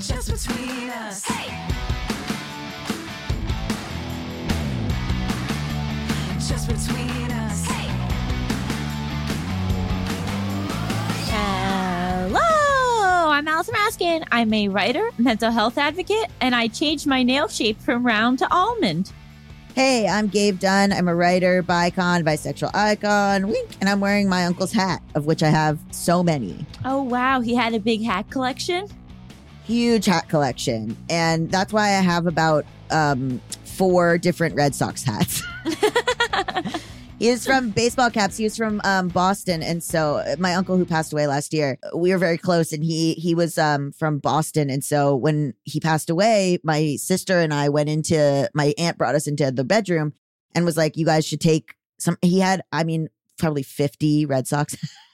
Just between us. Hey. Just between us. Hey. Hello, I'm Allison Raskin. I'm a writer, mental health advocate, and I changed my nail shape from round to almond. Hey, I'm Gabe Dunn. I'm a writer, bicon, bisexual icon, wink, and I'm wearing my uncle's hat, of which I have so many. Oh, wow, he had a big hat collection. Huge hat collection. And that's why I have about um, four different Red Sox hats. he is from baseball caps. He was from um, Boston. And so uh, my uncle who passed away last year, we were very close and he he was um, from Boston. And so when he passed away, my sister and I went into my aunt brought us into the bedroom and was like, you guys should take some he had, I mean, probably 50 Red Sox.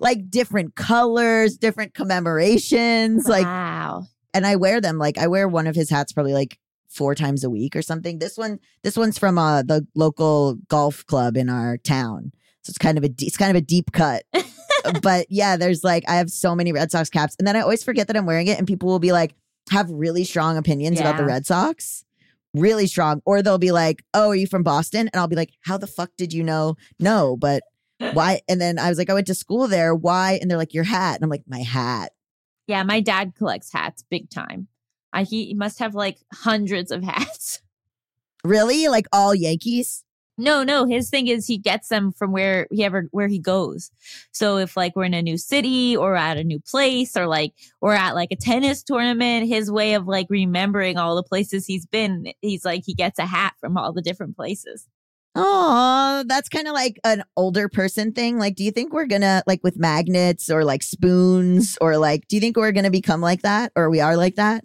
like different colors, different commemorations, like wow. and I wear them like I wear one of his hats probably like four times a week or something. This one, this one's from uh the local golf club in our town, so it's kind of a de- it's kind of a deep cut. but yeah, there's like I have so many Red Sox caps, and then I always forget that I'm wearing it, and people will be like have really strong opinions about the Red Sox. Really strong, or they'll be like, "Oh, are you from Boston?" And I'll be like, "How the fuck did you know?" No, but why? And then I was like, "I went to school there. Why?" And they're like, "Your hat." And I'm like, "My hat." Yeah, my dad collects hats big time. I, he must have like hundreds of hats. Really? Like all Yankees? No, no, his thing is he gets them from where he ever where he goes. So if like we're in a new city or at a new place or like we're at like a tennis tournament, his way of like remembering all the places he's been, he's like he gets a hat from all the different places. Oh, that's kind of like an older person thing. Like, do you think we're gonna like with magnets or like spoons or like, do you think we're gonna become like that or we are like that?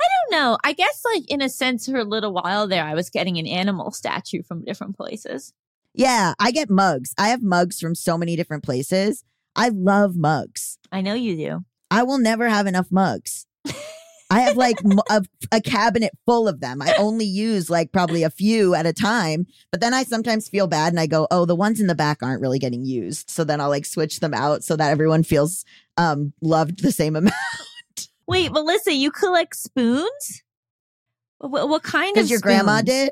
I don't know. I guess like in a sense for a little while there I was getting an animal statue from different places. Yeah, I get mugs. I have mugs from so many different places. I love mugs. I know you do. I will never have enough mugs. I have like a cabinet full of them. I only use like probably a few at a time, but then I sometimes feel bad and I go, "Oh, the ones in the back aren't really getting used." So then I'll like switch them out so that everyone feels um loved the same amount. Wait, Melisa, you collect spoons? What, what kind of Because your grandma did?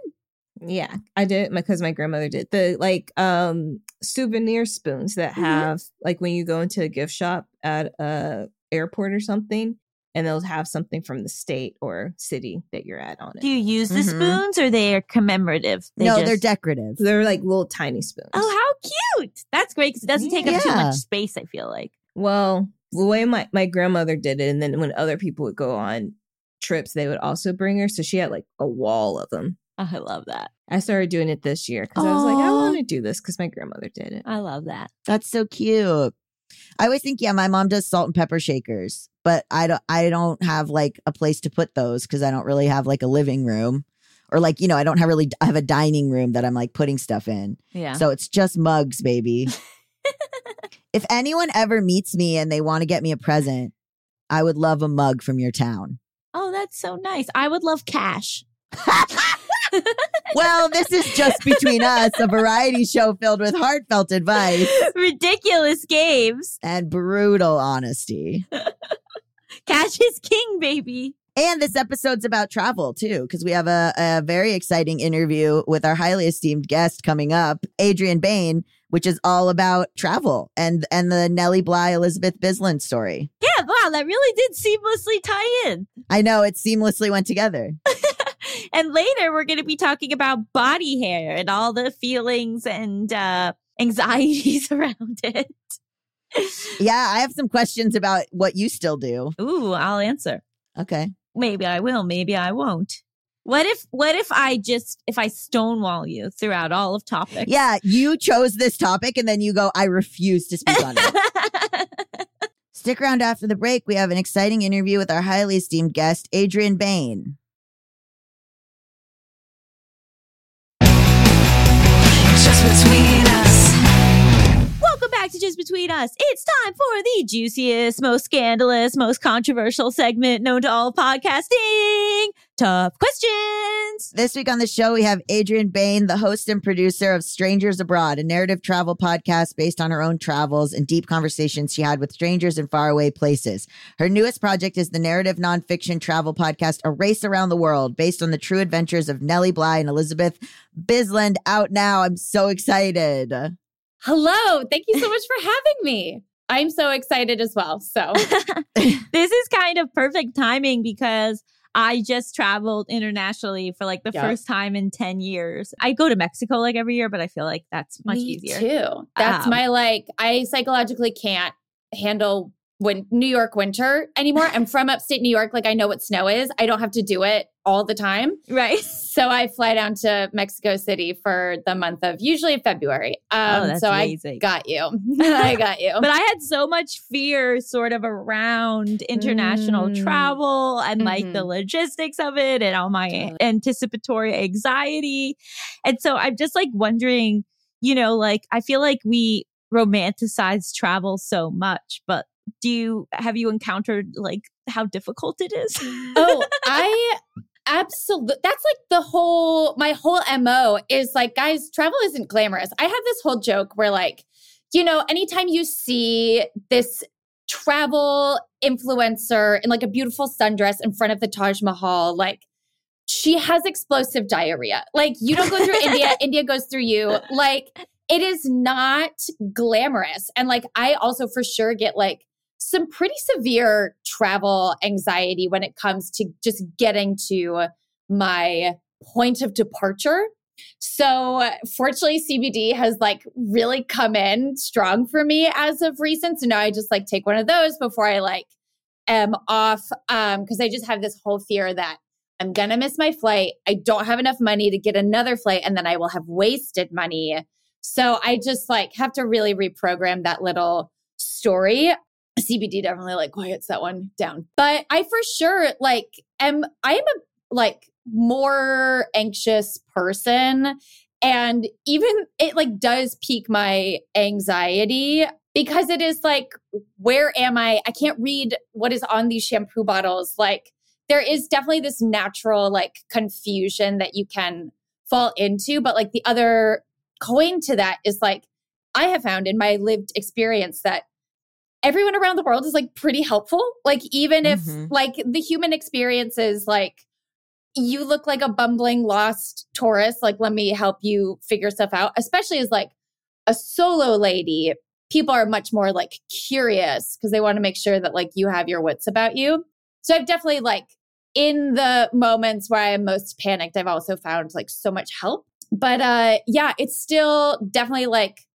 Yeah, I did because my grandmother did the like um souvenir spoons that Mhm. have like when you go into a gift shop at a airport or something, and they'll have something from the state or city that you're at on it. Do you use the Mhm. spoons or they are commemorative? They no, just- they're decorative. They're like little tiny spoons. Oh, how cute! That's great because it doesn't take up too much space. I feel like. Well, the way my, my grandmother did it, and then when other people would go on trips, they would also bring her. So she had like a wall of them. Oh, I love that. I started doing it this year because I was like, I want to do this because my grandmother did it. I love that. That's so cute. I always think, yeah, my mom does salt and pepper shakers, but I don't I don't have like a place to put those because I don't really have like a living room. Or like, you know, I don't have really I have a dining room that I'm like putting stuff in. Yeah. So it's just mugs, baby. if anyone ever meets me and they want to get me a present, I would love a mug from your town. oh, that's so nice. I would love cash. Well, this is just between us, a variety show filled with heartfelt advice Ridiculous games. and brutal honesty. Cash is king, baby. And this episode's about travel too, because we have a, a very exciting interview with our highly esteemed guest coming up, Adrien Behn, which is all about travel and and the Nellie Bly Elizabeth Bisland story. Yeah, wow, that really did seamlessly tie in. I know it seamlessly went together. And later, we're going to be talking about body hair and all the feelings and uh, anxieties around it. Yeah, I have some questions about what you still do. Ooh, I'll answer. Okay. Maybe I will. Maybe I won't. What if? What if I just if I stonewall you throughout all of topics? Yeah, you chose this topic and then you go, I refuse to speak on it. Stick around after the break. We have an exciting interview with our highly esteemed guest, Adrien Behn. Just Between Us. It's time for the juiciest, most scandalous, most controversial segment known to all podcasting. Tough questions. This week on the show, we have Adrien Behn, the host and producer of Strangers Abroad, a narrative travel podcast based on her own travels and deep conversations she had with strangers in faraway places. Her newest project is the narrative nonfiction travel podcast, A Race Around the World, based on the true adventures of Nellie Bly and Elizabeth Bisland, out now. I'm so excited. Hello. Thank you so much for having me. I'm so excited as well. So, this is kind of perfect timing because I just traveled internationally for like the Yep. first time in 10 years. I go to Mexico like every year, but I feel like that's much me easier. too. That's Um, my like, I psychologically can't handle when New York winter anymore. I'm from upstate New York. Like, I know what snow is. I don't have to do it all the time. Right. So, I fly down to Mexico City for the month of usually February. Um, oh, that's so, amazing. I got you. I got you. but I had so much fear sort of around international Mm. travel and like the Mhm. logistics of it and all my Totally. anticipatory anxiety. And so I'm just like wondering, you know, like I feel like we romanticize travel so much, but do you have you encountered like how difficult it is? oh, I absolutely. That's like the whole, my whole MO is like, guys, travel isn't glamorous. I have this whole joke where, like, you know, anytime you see this travel influencer in like a beautiful sundress in front of the Taj Mahal, like, she has explosive diarrhea. Like, you don't go through India, India goes through you. Like, it is not glamorous. And like, I also for sure get like, some pretty severe travel anxiety when it comes to just getting to my point of departure. So, fortunately, CBD has like really come in strong for me as of recent. So now I just like take one of those before I like am off um because I just have this whole fear that I'm going to miss my flight. I don't have enough money to get another flight and then I will have wasted money. So I just like have to really reprogram that little story. CBD definitely like quiets that one down. But I for sure like am I am a like more anxious person and even it like does pique my anxiety because it is like where am I? I can't read what is on these shampoo bottles like there is definitely this natural like confusion that you can fall into but like the other coin to that is like I have found in my lived experience that everyone around the world is like pretty helpful. Like even if Mhm. like the human experience is like you look like a bumbling lost tourist, like let me help you figure stuff out, especially as like a solo lady. People are much more like curious because they want to make sure that like you have your wits about you. So I've definitely like in the moments where I'm most panicked, I've also found like so much help. But uh yeah, it's still definitely like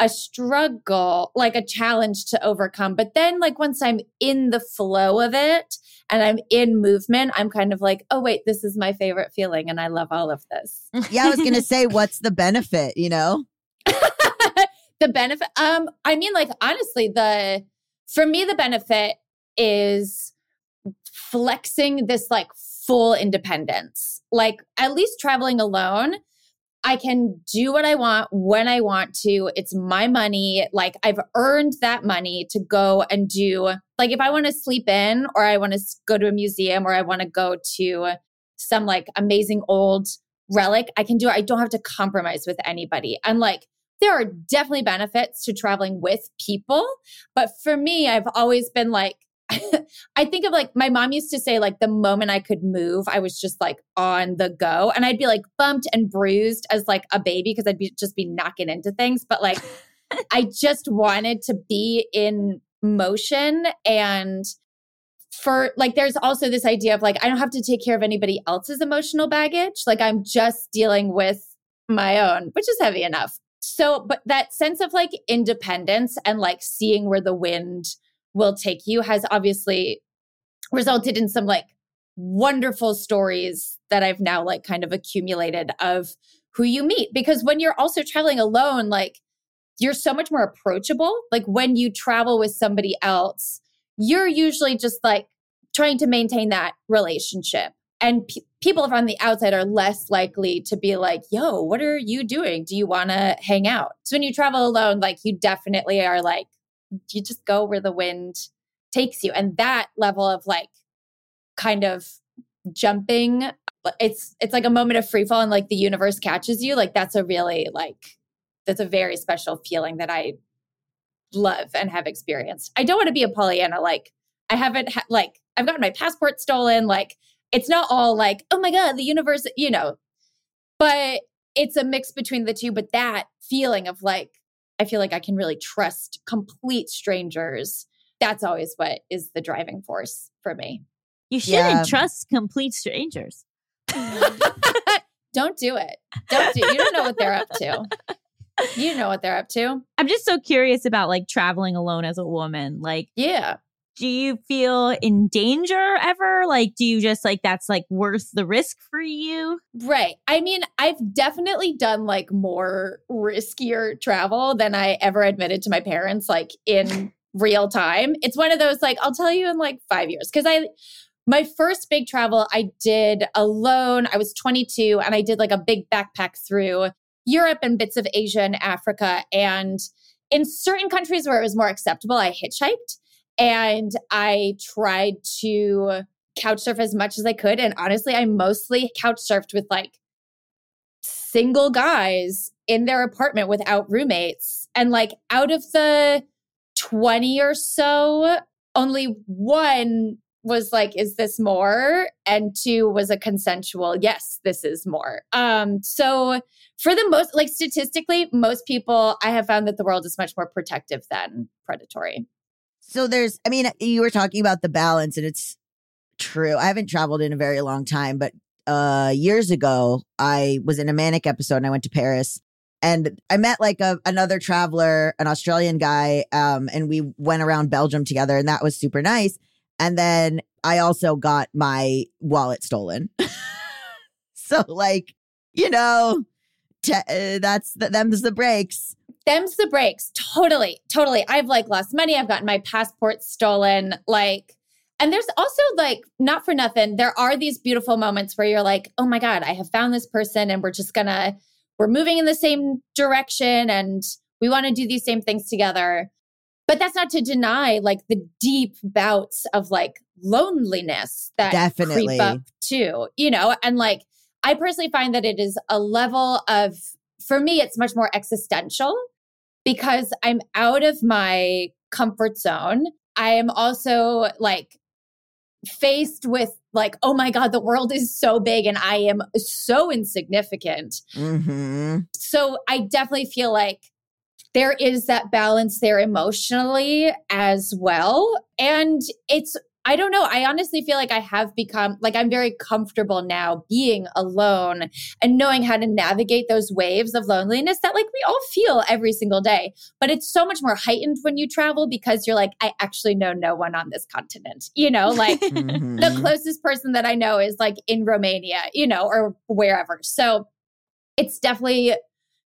a struggle, like a challenge to overcome. But then, like, once I'm in the flow of it and I'm in movement, I'm kind of like, oh, wait, this is my favorite feeling. And I love all of this. Yeah, I was going to say, what's the benefit, you know? the benefit, um, I mean, like, honestly, the, for me, the benefit is flexing this like full independence. Like, at least traveling alone, I can do what I want when I want to. It's my money. Like I've earned that money to go and do, like, if I want to sleep in or I want to go to a museum or I want to go to some like amazing old relic, I can do it. I don't have to compromise with anybody. And like, there are definitely benefits to traveling with people. But for me, I've always been like, I think of like my mom used to say, like, the moment I could move, I was just like on the go. And I'd be like bumped and bruised as like a baby because I'd be just be knocking into things. But like, I just wanted to be in motion. And for like, there's also this idea of like, I don't have to take care of anybody else's emotional baggage. Like, I'm just dealing with my own, which is heavy enough. So, but that sense of like independence and like seeing where the wind will take you has obviously resulted in some like wonderful stories that I've now like kind of accumulated of who you meet. Because when you're also traveling alone, like you're so much more approachable. Like when you travel with somebody else, you're usually just like trying to maintain that relationship. and pe- people from the outside are less likely to be like, yo, what are you doing? Do you want to hang out? So when you travel alone, like you definitely are like, you just go where the wind takes you. And that level of like kind of jumping, it's it's like a moment of free fall and like the universe catches you. Like that's a really like that's a very special feeling that I love and have experienced. I don't want to be a Pollyanna. Like I haven't ha- like I've gotten my passport stolen. Like it's not all like, oh my God, the universe, you know, but it's a mix between the two. But that feeling of like, I feel like I can really trust complete strangers. That's always what is the driving force for me. You shouldn't Yeah. trust complete strangers. don't do it. Don't do it. You don't know what they're up to. You know what they're up to. I'm just so curious about like traveling alone as a woman. Like, Yeah. Do you feel in danger ever? Like, do you just like that's like worth the risk for you? Right. I mean, I've definitely done like more riskier travel than I ever admitted to my parents, like in real time. It's one of those, like, I'll tell you in like five years. Cause I, my first big travel I did alone. I was 22 and I did like a big backpack through Europe and bits of Asia and Africa. And in certain countries where it was more acceptable, I hitchhiked and I tried to couch surf as much as I could. And honestly, I mostly couch surfed with like single guys in their apartment without roommates. And like out of the 20 or so, only one was like, is this more? And two was a consensual, yes, this is more. Um, so for the most, like statistically, most people, I have found that the world is much more protective than predatory. So there's, I mean, you were talking about the balance, and it's true. I haven't traveled in a very long time, but uh years ago, I was in a manic episode and I went to Paris. And I met like a another traveler, an Australian guy, um, and we went around Belgium together, and that was super nice. And then I also got my wallet stolen. so, like, you know, te- uh, that's the, them's the breaks. Them's the breaks. Totally, totally. I've like lost money. I've gotten my passport stolen. Like, and there's also like, not for nothing, there are these beautiful moments where you're like, oh my God, I have found this person and we're just gonna, we're moving in the same direction and we wanna do these same things together. But that's not to deny like the deep bouts of like loneliness that Definitely. creep up too, you know, and like, I personally find that it is a level of, for me, it's much more existential because I'm out of my comfort zone. I am also like faced with like, oh my God, the world is so big and I am so insignificant. hmm So I definitely feel like there is that balance there emotionally as well. And it's, I don't know. I honestly feel like I have become like I'm very comfortable now being alone and knowing how to navigate those waves of loneliness that like we all feel every single day. But it's so much more heightened when you travel because you're like, I actually know no one on this continent. You know, like the Mhm. closest person that I know is like in Romania, you know, or wherever. So it's definitely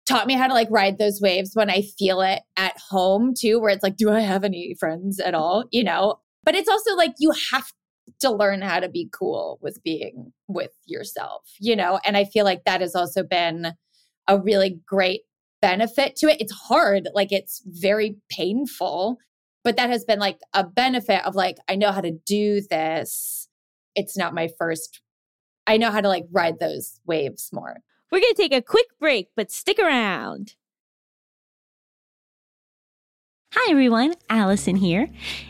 taught me how to like ride those waves when I feel it at home too, where it's like, do I have any friends at all? You know, but it's also like you have to learn how to be cool with being with yourself, you know, and I feel like that has also been a really great benefit to it. It's hard, like it's very painful, but that has been like a benefit of like, I know how to do this. It's not my first, I know how to like ride those waves more. We're going to take a quick break, but stick around. Hi, everyone. Allison here.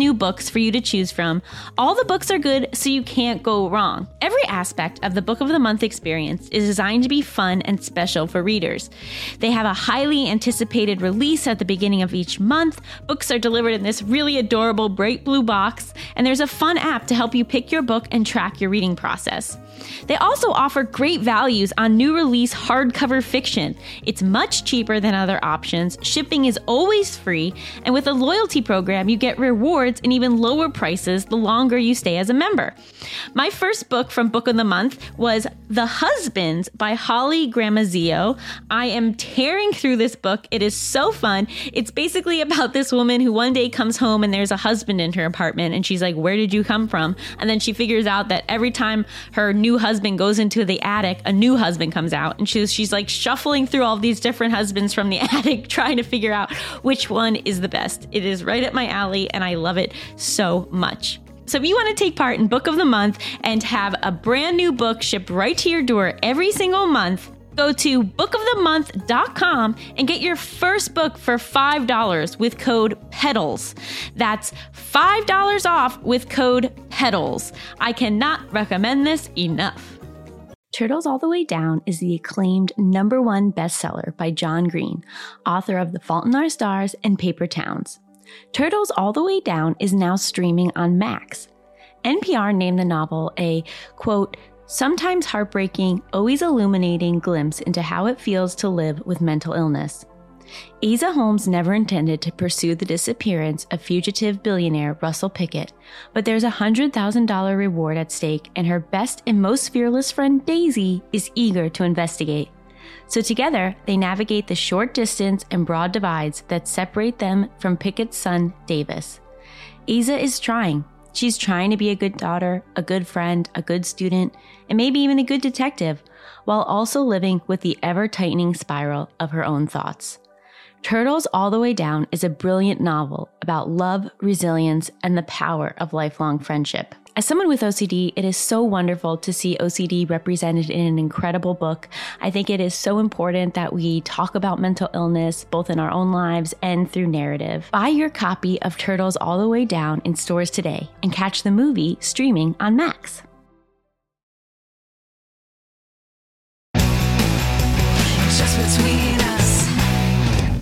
new books for you to choose from. All the books are good, so you can't go wrong. Every aspect of the Book of the Month experience is designed to be fun and special for readers. They have a highly anticipated release at the beginning of each month. Books are delivered in this really adorable bright blue box, and there's a fun app to help you pick your book and track your reading process. They also offer great values on new release hardcover fiction. It's much cheaper than other options, shipping is always free, and with a loyalty program, you get rewards and even lower prices the longer you stay as a member. My first book from Book of the Month was The Husbands by Holly Gramazio. I am tearing through this book. It is so fun. It's basically about this woman who one day comes home and there's a husband in her apartment, and she's like, Where did you come from? And then she figures out that every time her new husband goes into the attic, a new husband comes out, and she's she's like shuffling through all these different husbands from the attic, trying to figure out which one is the best. It is right up my alley, and I love it so much. So if you want to take part in Book of the Month and have a brand new book shipped right to your door every single month, go to bookofthemonth.com and get your first book for $5 with code PEDALS. That's $5 off with code PEDALS. I cannot recommend this enough. Turtles All the Way Down is the acclaimed number one bestseller by John Green, author of The Fault in Our Stars and Paper Towns. Turtles All the Way Down is now streaming on Max. NPR named the novel a, quote, sometimes heartbreaking, always illuminating glimpse into how it feels to live with mental illness. Aza Holmes never intended to pursue the disappearance of fugitive billionaire Russell Pickett, but there's a $100,000 reward at stake, and her best and most fearless friend Daisy is eager to investigate. So together, they navigate the short distance and broad divides that separate them from Pickett's son, Davis. Aza is trying. She's trying to be a good daughter, a good friend, a good student, and maybe even a good detective, while also living with the ever tightening spiral of her own thoughts. Turtles All the Way Down is a brilliant novel about love, resilience, and the power of lifelong friendship. As someone with OCD, it is so wonderful to see OCD represented in an incredible book. I think it is so important that we talk about mental illness both in our own lives and through narrative. Buy your copy of Turtles All the Way Down in stores today and catch the movie streaming on Max. Just between us.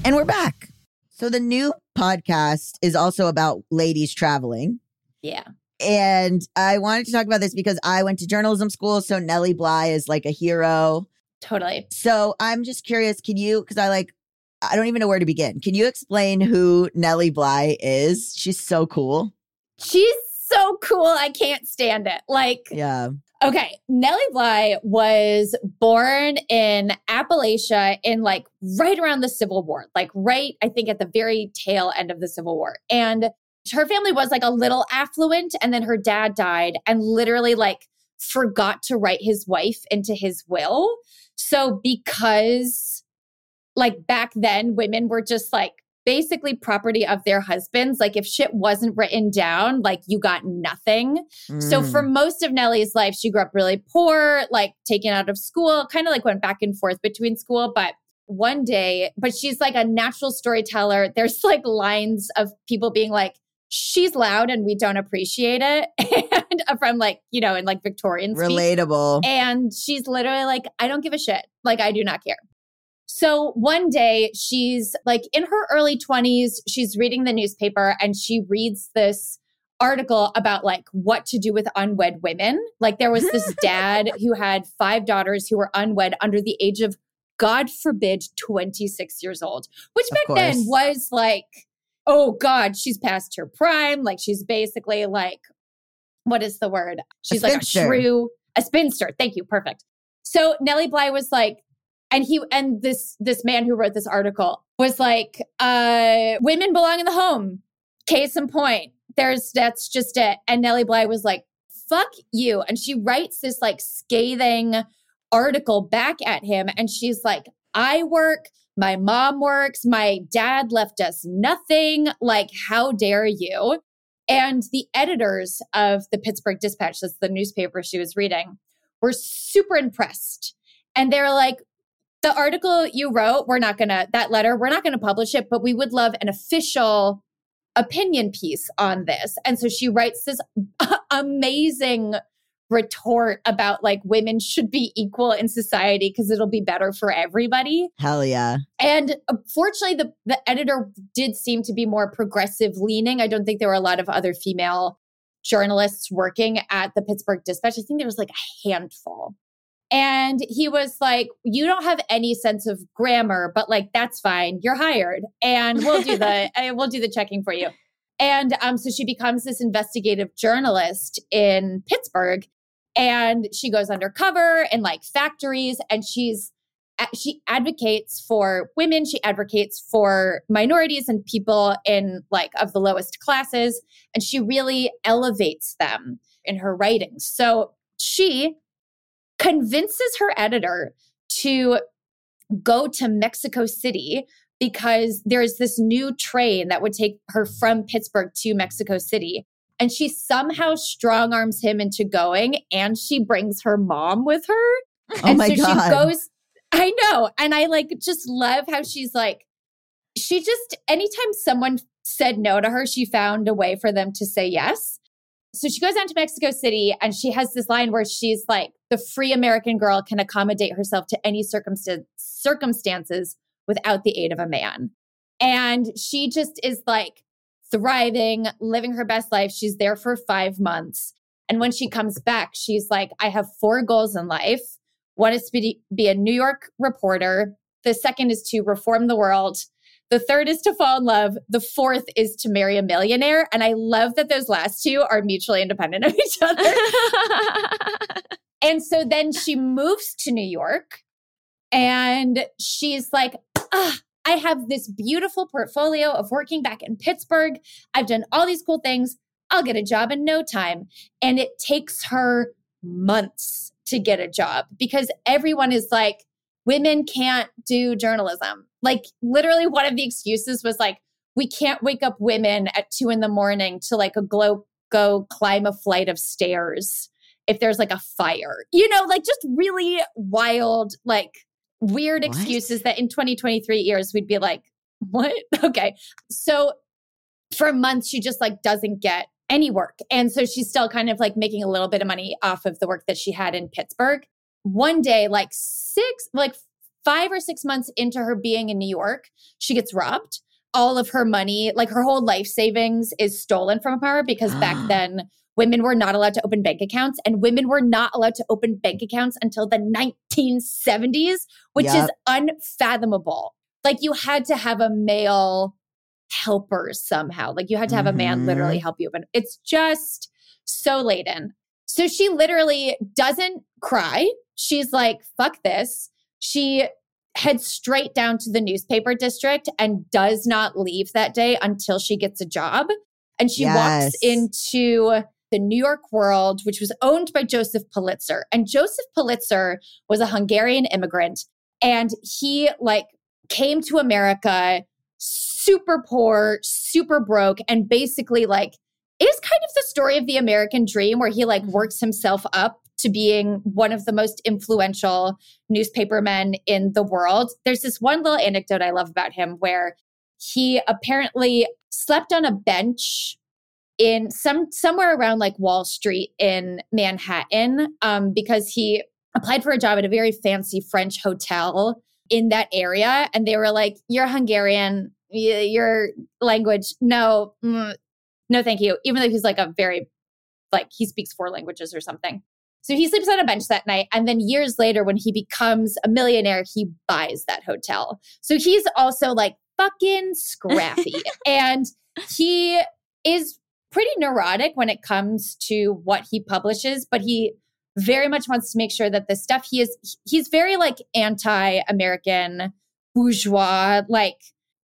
And we're back. So the new podcast is also about ladies traveling. Yeah. And I wanted to talk about this because I went to journalism school. So Nellie Bly is like a hero. Totally. So I'm just curious, can you, because I like, I don't even know where to begin. Can you explain who Nellie Bly is? She's so cool. She's so cool. I can't stand it. Like, Yeah. Okay, Nellie Bly was born in Appalachia in like right around the Civil War, like right, I think at the very tail end of the Civil War. And her family was like a little affluent, and then her dad died and literally like forgot to write his wife into his will. So, because like back then, women were just like basically property of their husbands. Like if shit wasn't written down, like you got nothing. So Mm. for most of Nellie's life, she grew up really poor, like taken out of school, kind of like went back and forth between school. But one day, but she's like a natural storyteller. There's like lines of people being like, she's loud and we don't appreciate it. and from like, you know, in like Victorian relatable. And she's literally like, I don't give a shit. Like, I do not care. So one day she's like in her early 20s, she's reading the newspaper and she reads this article about like what to do with unwed women. Like there was this dad who had five daughters who were unwed under the age of God forbid 26 years old, which back then was like oh god, she's past her prime, like she's basically like what is the word? She's like a shrew, a spinster. Thank you. Perfect. So Nellie Bly was like, and he and this this man who wrote this article was like, uh, women belong in the home. Case in point. There's that's just it. And Nellie Bly was like, fuck you. And she writes this like scathing article back at him. And she's like, I work, my mom works, my dad left us nothing. Like, how dare you? And the editors of the Pittsburgh Dispatch, that's the newspaper she was reading, were super impressed. And they're like, the article you wrote, we're not gonna, that letter, we're not gonna publish it, but we would love an official opinion piece on this. And so she writes this amazing retort about like women should be equal in society because it'll be better for everybody. Hell yeah. And uh, fortunately, the, the editor did seem to be more progressive leaning. I don't think there were a lot of other female journalists working at the Pittsburgh Dispatch. I think there was like a handful. And he was like, You don't have any sense of grammar, but like, that's fine. You're hired. And we'll do the uh, we'll do the checking for you. And um, so she becomes this investigative journalist in Pittsburgh. And she goes undercover in like factories and she's she advocates for women she advocates for minorities and people in like of the lowest classes and she really elevates them in her writings so she convinces her editor to go to Mexico City because there's this new train that would take her from Pittsburgh to Mexico City. And she somehow strong arms him into going and she brings her mom with her. Oh and my so God. she goes, I know. And I like just love how she's like, she just, anytime someone said no to her, she found a way for them to say yes. So she goes down to Mexico City and she has this line where she's like, the free American girl can accommodate herself to any circumstance, circumstances without the aid of a man. And she just is like thriving, living her best life. She's there for five months. And when she comes back, she's like, I have four goals in life. One is to be, be a New York reporter. The second is to reform the world. The third is to fall in love. The fourth is to marry a millionaire. And I love that those last two are mutually independent of each other. and so then she moves to New York and she's like, ah, I have this beautiful portfolio of working back in Pittsburgh. I've done all these cool things. I'll get a job in no time. And it takes her months to get a job because everyone is like, women can't do journalism. Like, literally, one of the excuses was like, we can't wake up women at two in the morning to like a glow go climb a flight of stairs if there's like a fire. You know, like just really wild, like weird What? excuses that in 2023 years we'd be like, what? Okay. So for months, she just like doesn't get any work. And so she's still kind of like making a little bit of money off of the work that she had in Pittsburgh. One day, like six, like five or six months into her being in New York, she gets robbed. All of her money, like her whole life savings, is stolen from her because back then women were not allowed to open bank accounts and women were not allowed to open bank accounts until the 1970s, which is unfathomable. Like you had to have a male helper somehow. Like you had to have a man Mhm. literally help you open. It's just so laden. So she literally doesn't cry. She's like, fuck this. She heads straight down to the newspaper district and does not leave that day until she gets a job. And she walks into the New York World, which was owned by Joseph Pulitzer. And Joseph Pulitzer was a Hungarian immigrant. And he like came to America super poor, super broke, and basically like is kind of the story of the American dream where he like mm-hmm. works himself up to being one of the most influential newspapermen in the world. There's this one little anecdote I love about him where he apparently slept on a bench in some somewhere around like Wall Street in Manhattan um, because he applied for a job at a very fancy French hotel in that area, and they were like, "You're Hungarian, y- your language, no, mm, no, thank you." Even though he's like a very like he speaks four languages or something. So he sleeps on a bench that night. And then years later, when he becomes a millionaire, he buys that hotel. So he's also like fucking scrappy. and he is pretty neurotic when it comes to what he publishes, but he very much wants to make sure that the stuff he is, he's very like anti American bourgeois, like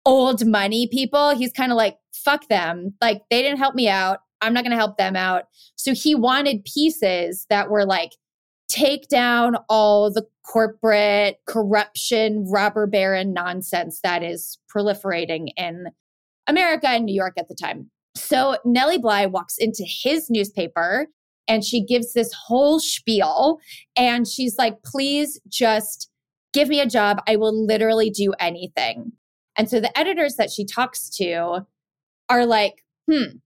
old money people. He's kind of like, fuck them. Like they didn't help me out. I'm not going to help them out. So he wanted pieces that were like, take down all the corporate corruption, robber baron nonsense that is proliferating in America and New York at the time. So Nellie Bly walks into his newspaper and she gives this whole spiel and she's like, please just give me a job. I will literally do anything. And so the editors that she talks to are like, hmm,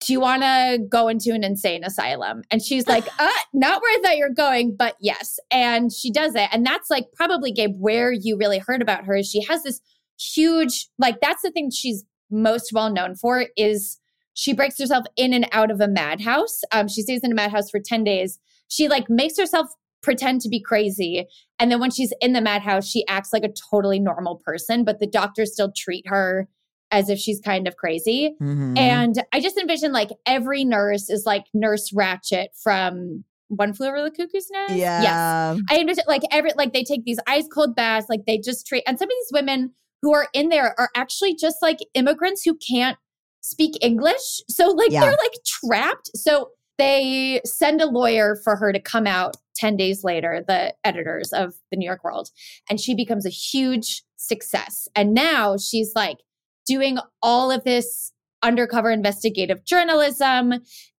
do you want to go into an insane asylum? And she's like, uh, not where I thought you're going, but yes. And she does it. And that's like probably, Gabe, where you really heard about her is she has this huge, like, that's the thing she's most well known for is she breaks herself in and out of a madhouse. Um, she stays in a madhouse for 10 days. She like makes herself pretend to be crazy. And then when she's in the madhouse, she acts like a totally normal person, but the doctors still treat her as if she's kind of crazy. Mhm. And I just envision like every nurse is like Nurse Ratched from One Flew Over the Cuckoo's Nest. Yes. yeah. I envision like every like they take these ice cold baths, like they just treat and some of these women who are in there are actually just like immigrants who can't speak English. So like Yeah. they're like trapped. So they send a lawyer for her to come out 10 days later, the editors of the New York World, and she becomes a huge success. And now she's like doing all of this undercover investigative journalism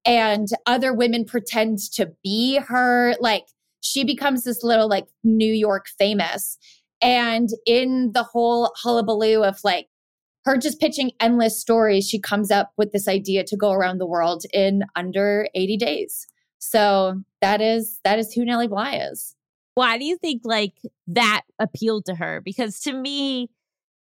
and other women pretend to be her like she becomes this little like New York famous and in the whole hullabaloo of like her just pitching endless stories she comes up with this idea to go around the world in under 80 days so that is that is who Nellie Bly is Why do you think like that appealed to her? Because to me,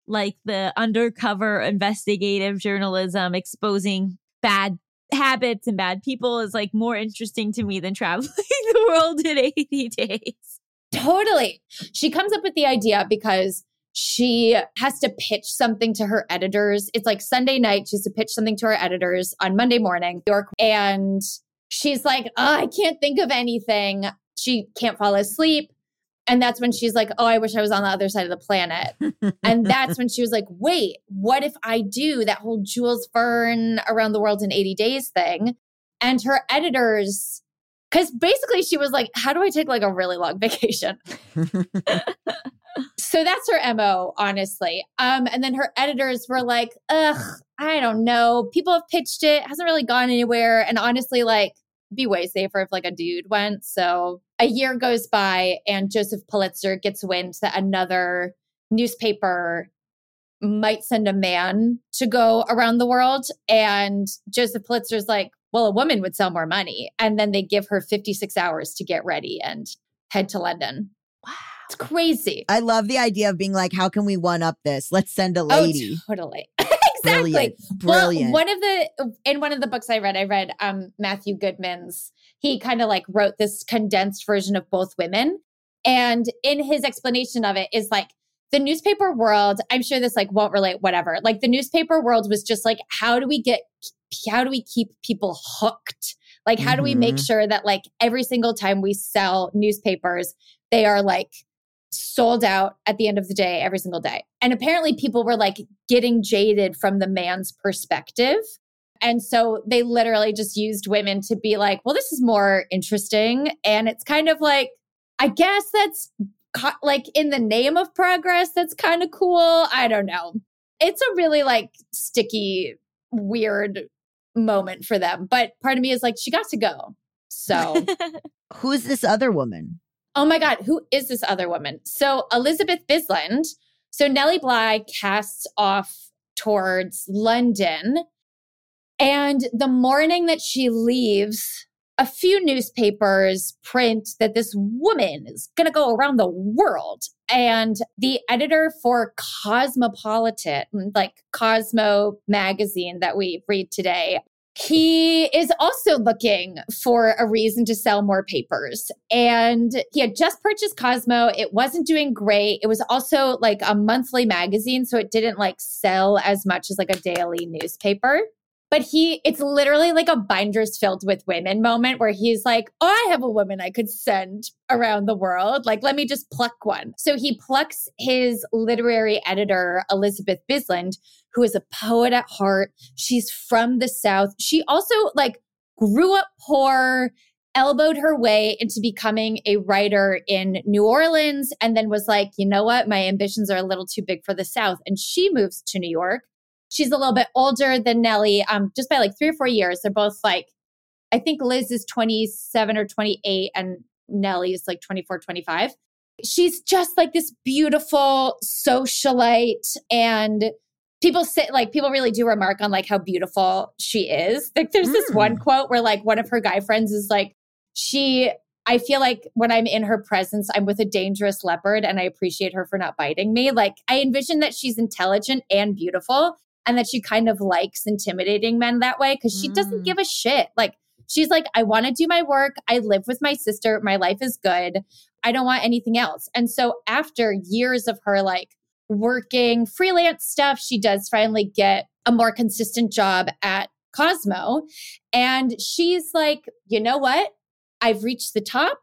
like the undercover investigative journalism exposing bad habits and bad people is like more interesting to me than traveling the world in 80 days. Totally. She comes up with the idea because she has to pitch something to her editors. It's like Sunday night. She has to pitch something to her editors on Monday morning, York. And she's like, oh, I can't think of anything. She can't fall asleep. And that's when she's like, oh, I wish I was on the other side of the planet. and that's when she was like, wait, what if I do that whole Jules Verne around the world in 80 days thing? And her editors, because basically she was like, how do I take like a really long vacation? so that's her MO, honestly. Um, and then her editors were like, ugh, I don't know. People have pitched it, hasn't really gone anywhere. And honestly, like, be way safer if like a dude went. So a year goes by and Joseph Pulitzer gets wind that another newspaper might send a man to go around the world. And Joseph Pulitzer's like, well, a woman would sell more money. And then they give her 56 hours to get ready and head to London. It's crazy. I love the idea of being like, how can we one up this? Let's send a lady. Oh, totally. exactly. Brilliant. Brilliant. Well, one of the in one of the books I read, I read um Matthew Goodman's. He kind of like wrote this condensed version of both women, and in his explanation of it is like the newspaper world. I'm sure this like won't relate. Whatever. Like the newspaper world was just like, how do we get? How do we keep people hooked? Like, how do we make Mhm. sure that like every single time we sell newspapers, they are like sold out at the end of the day every single day. And apparently people were like getting jaded from the man's perspective. And so they literally just used women to be like, well, this is more interesting. And it's kind of like, I guess that's co- like in the name of progress, that's kind of cool. I don't know. It's a really like sticky, weird moment for them. But part of me is like, she got to go. So. Who's this other woman? Oh my God, who is this other woman? So Elizabeth Bisland. So Nellie Bly casts off towards London. And the morning that she leaves, a few newspapers print that this woman is going to go around the world. And the editor for Cosmopolitan, like Cosmo magazine that we read today, he is also looking for a reason to sell more papers. And he had just purchased Cosmo. It wasn't doing great. It was also like a monthly magazine, so it didn't like sell as much as like a daily newspaper. But he, it's literally like a binders filled with women moment where he's like, Oh, I have a woman I could send around the world. Like, let me just pluck one. So he plucks his literary editor, Elizabeth Bisland, who is a poet at heart. She's from the South. She also like grew up poor, elbowed her way into becoming a writer in New Orleans, and then was like, you know what? My ambitions are a little too big for the South. And she moves to New York. She's a little bit older than Nellie, um, just by like three or four years. They're both like, I think Liz is 27 or 28, and Nellie is like 24, 25. She's just like this beautiful socialite and people say like people really do remark on like how beautiful she is. Like there's this Mm. one quote where like one of her guy friends is like, she I feel like when I'm in her presence, I'm with a dangerous leopard and I appreciate her for not biting me. Like I envision that she's intelligent and beautiful and that she kind of likes intimidating men that way because she doesn't Mm. give a shit. Like she's like, I want to do my work. I live with my sister. My life is good. I don't want anything else. And so after years of her like working freelance stuff, she does finally get a more consistent job at Cosmo. And she's like, you know what? I've reached the top.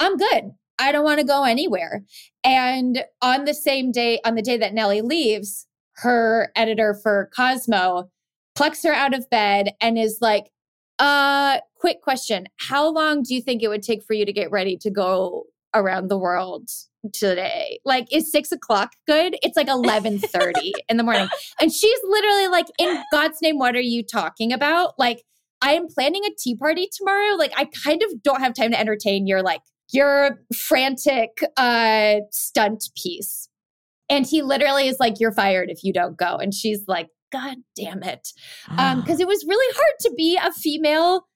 I'm good. I don't want to go anywhere. And on the same day, on the day that Nellie leaves, her editor for Cosmo plucks her out of bed and is like, uh, quick question. How long do you think it would take for you to get ready to go around the world today? Like, is six o'clock good? It's like eleven thirty in the morning. And she's literally like, in God's name, what are you talking about? Like, I am planning a tea party tomorrow. Like, I kind of don't have time to entertain your like your frantic uh stunt piece. And he literally is like, You're fired if you don't go. And she's like, God damn it. Um, because it was really hard to be a female,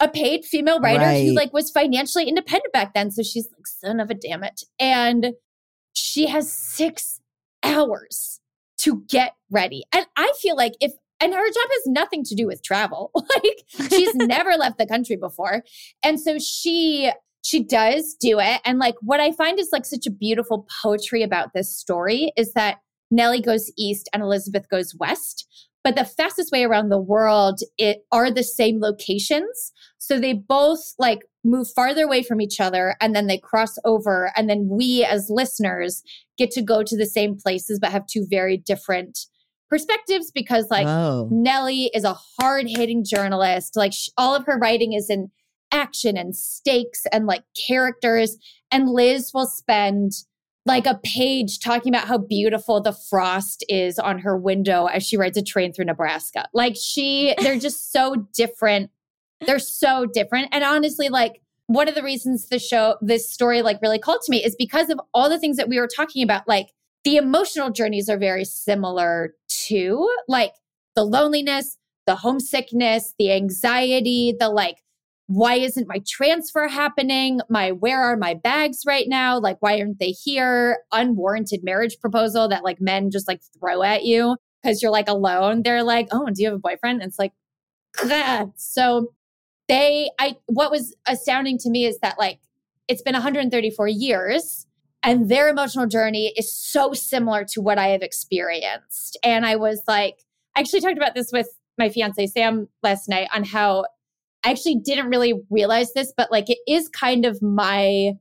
a paid female writer who like was financially independent back then. So she's like, son of a damn it. And she has six hours to get ready. And I feel like if and her job has nothing to do with travel. Like she's never left the country before. And so she she does do it. And like what I find is like such a beautiful poetry about this story is that Nellie goes east and Elizabeth goes west. But the fastest way around the world it are the same locations. So they both like move farther away from each other and then they cross over. And then we as listeners get to go to the same places but have two very different perspectives because like Whoa. Nellie is a hard hitting journalist. Like sh- all of her writing is in action and stakes and like characters. And Liz will spend like a page talking about how beautiful the frost is on her window as she rides a train through Nebraska. Like she, they're just so different. They're so different. And honestly, like one of the reasons the show, this story like really called to me is because of all the things that we were talking about. Like the emotional journeys are very similar to Like the loneliness, the homesickness, the anxiety, the like, why isn't my transfer happening? My where are my bags right now? Like, why aren't they here? Unwarranted marriage proposal that like men just like throw at you because you're like alone. They're like, oh, do you have a boyfriend? And it's like, so they, I, what was astounding to me is that like it's been 134 years and their emotional journey is so similar to what I have experienced. And I was like, I actually talked about this with my fiance Sam last night on how I actually didn't really realize this, but like it is kind of my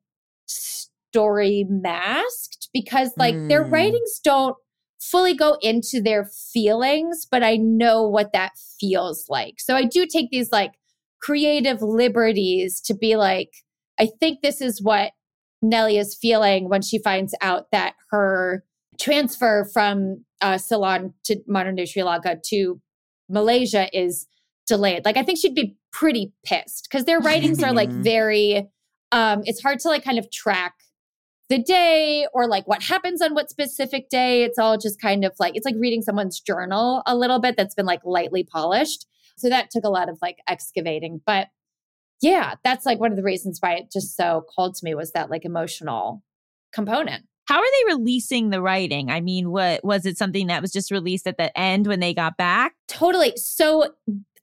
story masked because like their Mm. writings don't fully go into their feelings, but I know what that feels like. So I do take these like creative liberties to be like, I think this is what Nellie is feeling when she finds out that her transfer from uh, Ceylon to modern day Sri Lanka to Malaysia is delayed. Like, I think she'd be pretty pissed because their writings are like very, um, it's hard to like kind of track the day or like what happens on what specific day. It's all just kind of like, it's like reading someone's journal a little bit that's been like lightly polished. So that took a lot of like excavating. But yeah, that's like one of the reasons why it just so called to me was that like emotional component. How are they releasing the writing? I mean, what was it something that was just released at the end when they got back? Totally. So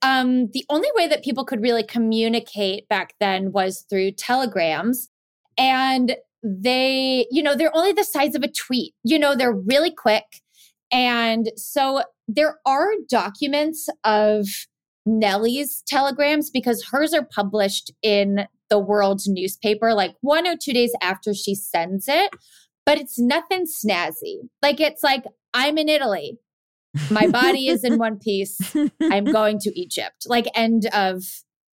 um the only way that people could really communicate back then was through telegrams and they, you know, they're only the size of a tweet. You know, they're really quick. And so there are documents of Nellie's telegrams because hers are published in the world's newspaper like one or two days after she sends it. But it's nothing snazzy. Like it's like, I'm in Italy. My body is in one piece. I'm going to Egypt. Like end of,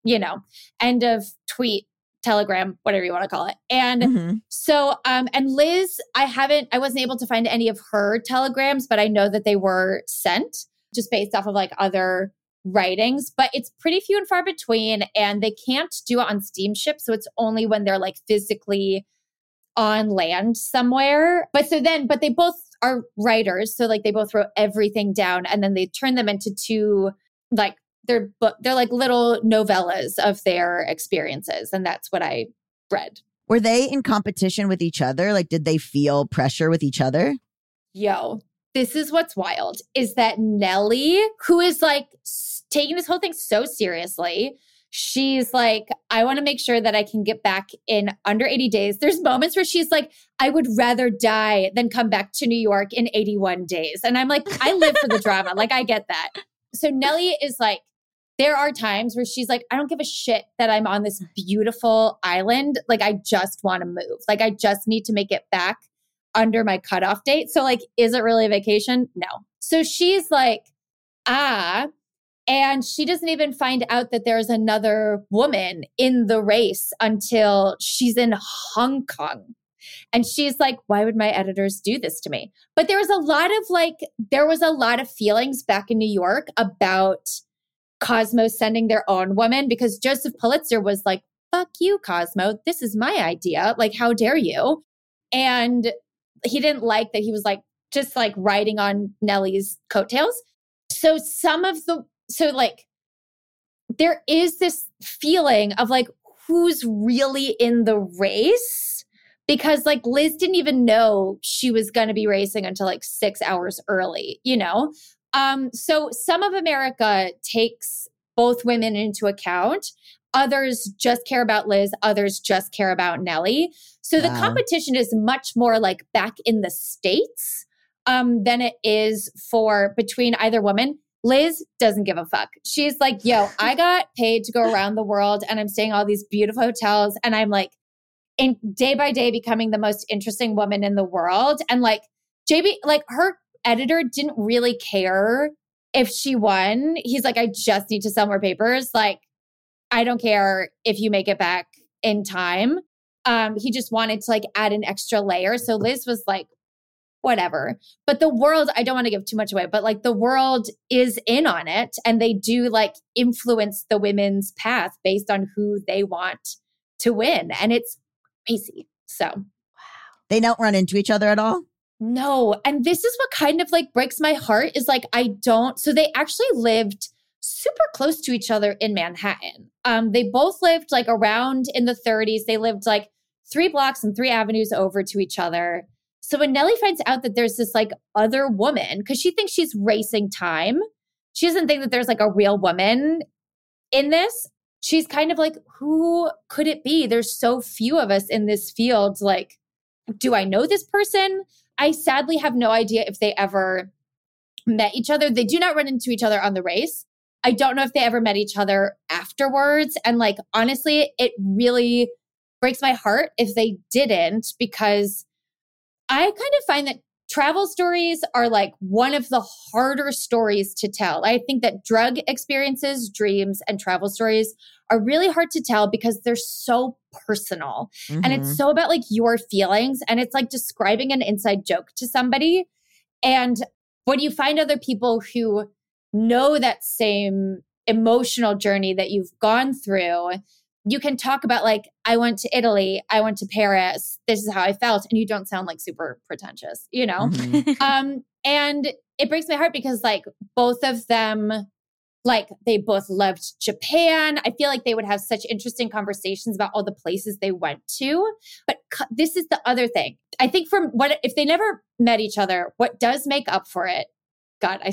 you know, end of tweet, telegram, whatever you want to call it. And Mhm. so, um, and Liz, I haven't, I wasn't able to find any of her telegrams, but I know that they were sent just based off of like other writings, but it's pretty few and far between. And they can't do it on steamship. So it's only when they're like physically on land somewhere. But so then, but they both are writers, so like they both wrote everything down, and then they turned them into two like they're book they're like little novellas of their experiences, and that's what I read. Were they in competition with each other? Like, did they feel pressure with each other? Yo, this is what's wild is that Nellie, who is like taking this whole thing so seriously, she's like, I want to make sure that I can get back in under 80 days. There's moments where she's like, I would rather die than come back to New York in 81 days. And I'm like, I live for the drama. Like, I get that. So Nellie is like, there are times where she's like, I don't give a shit that I'm on this beautiful island. Like, I just want to move. Like, I just need to make it back under my cutoff date. So, like, is it really a vacation? No. So she's like, ah. And she doesn't even find out that there's another woman in the race until she's in Hong Kong. And she's like, why would my editors do this to me? But there was a lot of like, there was a lot of feelings back in New York about Cosmo sending their own woman because Joseph Pulitzer was like, fuck you, Cosmo. This is my idea. Like, how dare you? And he didn't like that he was like just like riding on Nellie's coattails. So some of the so like there is this feeling of like who's really in the race because like Liz didn't even know she was going to be racing until like 6 hours early, you know. Um so some of America takes both women into account. Others just care about Liz, others just care about Nellie. So the Wow. competition is much more like back in the States um, than it is for between either woman. Liz doesn't give a fuck. She's like, yo, I got paid to go around the world and I'm staying all these beautiful hotels and I'm like in day by day becoming the most interesting woman in the world. And like JB, like her editor didn't really care if she won. He's like, I just need to sell more papers. Like, I don't care if you make it back in time. Um, he just wanted to like add an extra layer. So Liz was like, whatever. But the world, I don't want to give too much away, but like the world is in on it and they do like influence the women's path based on who they want to win. And it's crazy. So They don't run into each other at all. no. And this is what kind of like breaks my heart is like, I don't. So they actually lived super close to each other in Manhattan. Um, they both lived like around in the 30s. They lived like three blocks and three avenues over to each other. So when Nellie finds out that there's this like other woman, because she thinks she's racing time, she doesn't think that there's like a real woman in this. She's kind of like, who could it be? There's so few of us in this field. Like, do I know this person? I sadly have no idea if they ever met each other. They do not run into each other on the race. I don't know if they ever met each other afterwards. And like, honestly, it really breaks my heart if they didn't, because I kind of find that travel stories are like one of the harder stories to tell. I think that drug experiences, dreams, and travel stories are really hard to tell because they're so personal and Mhm. it's so about like your feelings and it's like describing an inside joke to somebody and when you find other people who know that same emotional journey that you've gone through you can talk about like i went to italy i went to paris this is how i felt and you don't sound like super pretentious you know? Mhm. um and it breaks my heart because like both of them like they both loved japan. I feel like they would have such interesting conversations about all the places they went to. But cu- this is the other thing. I think from what if they never met each other what does make up for it god i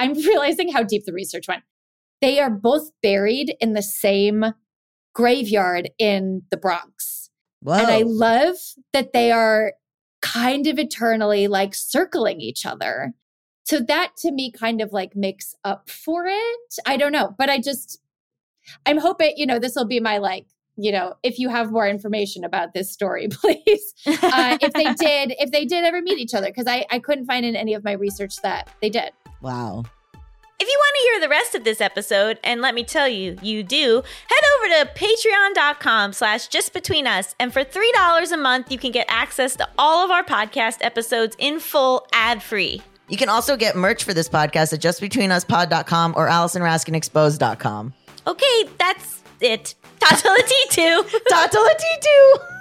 i'm realizing how deep the research went. They are both buried in the same graveyard in the bronx Whoa. and I love that they are kind of eternally like circling each other. So that to me kind of like makes up for it. I don't know, but I just, I'm hoping, you know, this will be my like, you know, if you have more information about this story, please. Uh, if they did, if they did ever meet each other, because I, I couldn't find in any of my research that they did. wow. If you want to hear the rest of this episode, and let me tell you, you do, head over to patreon.com slash just between us. And for $3 a month, you can get access to all of our podcast episodes in full ad free. You can also get merch for this podcast at justbetweenuspod.com or AllisonRaskinExposed.com. Okay, that's it. Tatala T2. Tatala T2.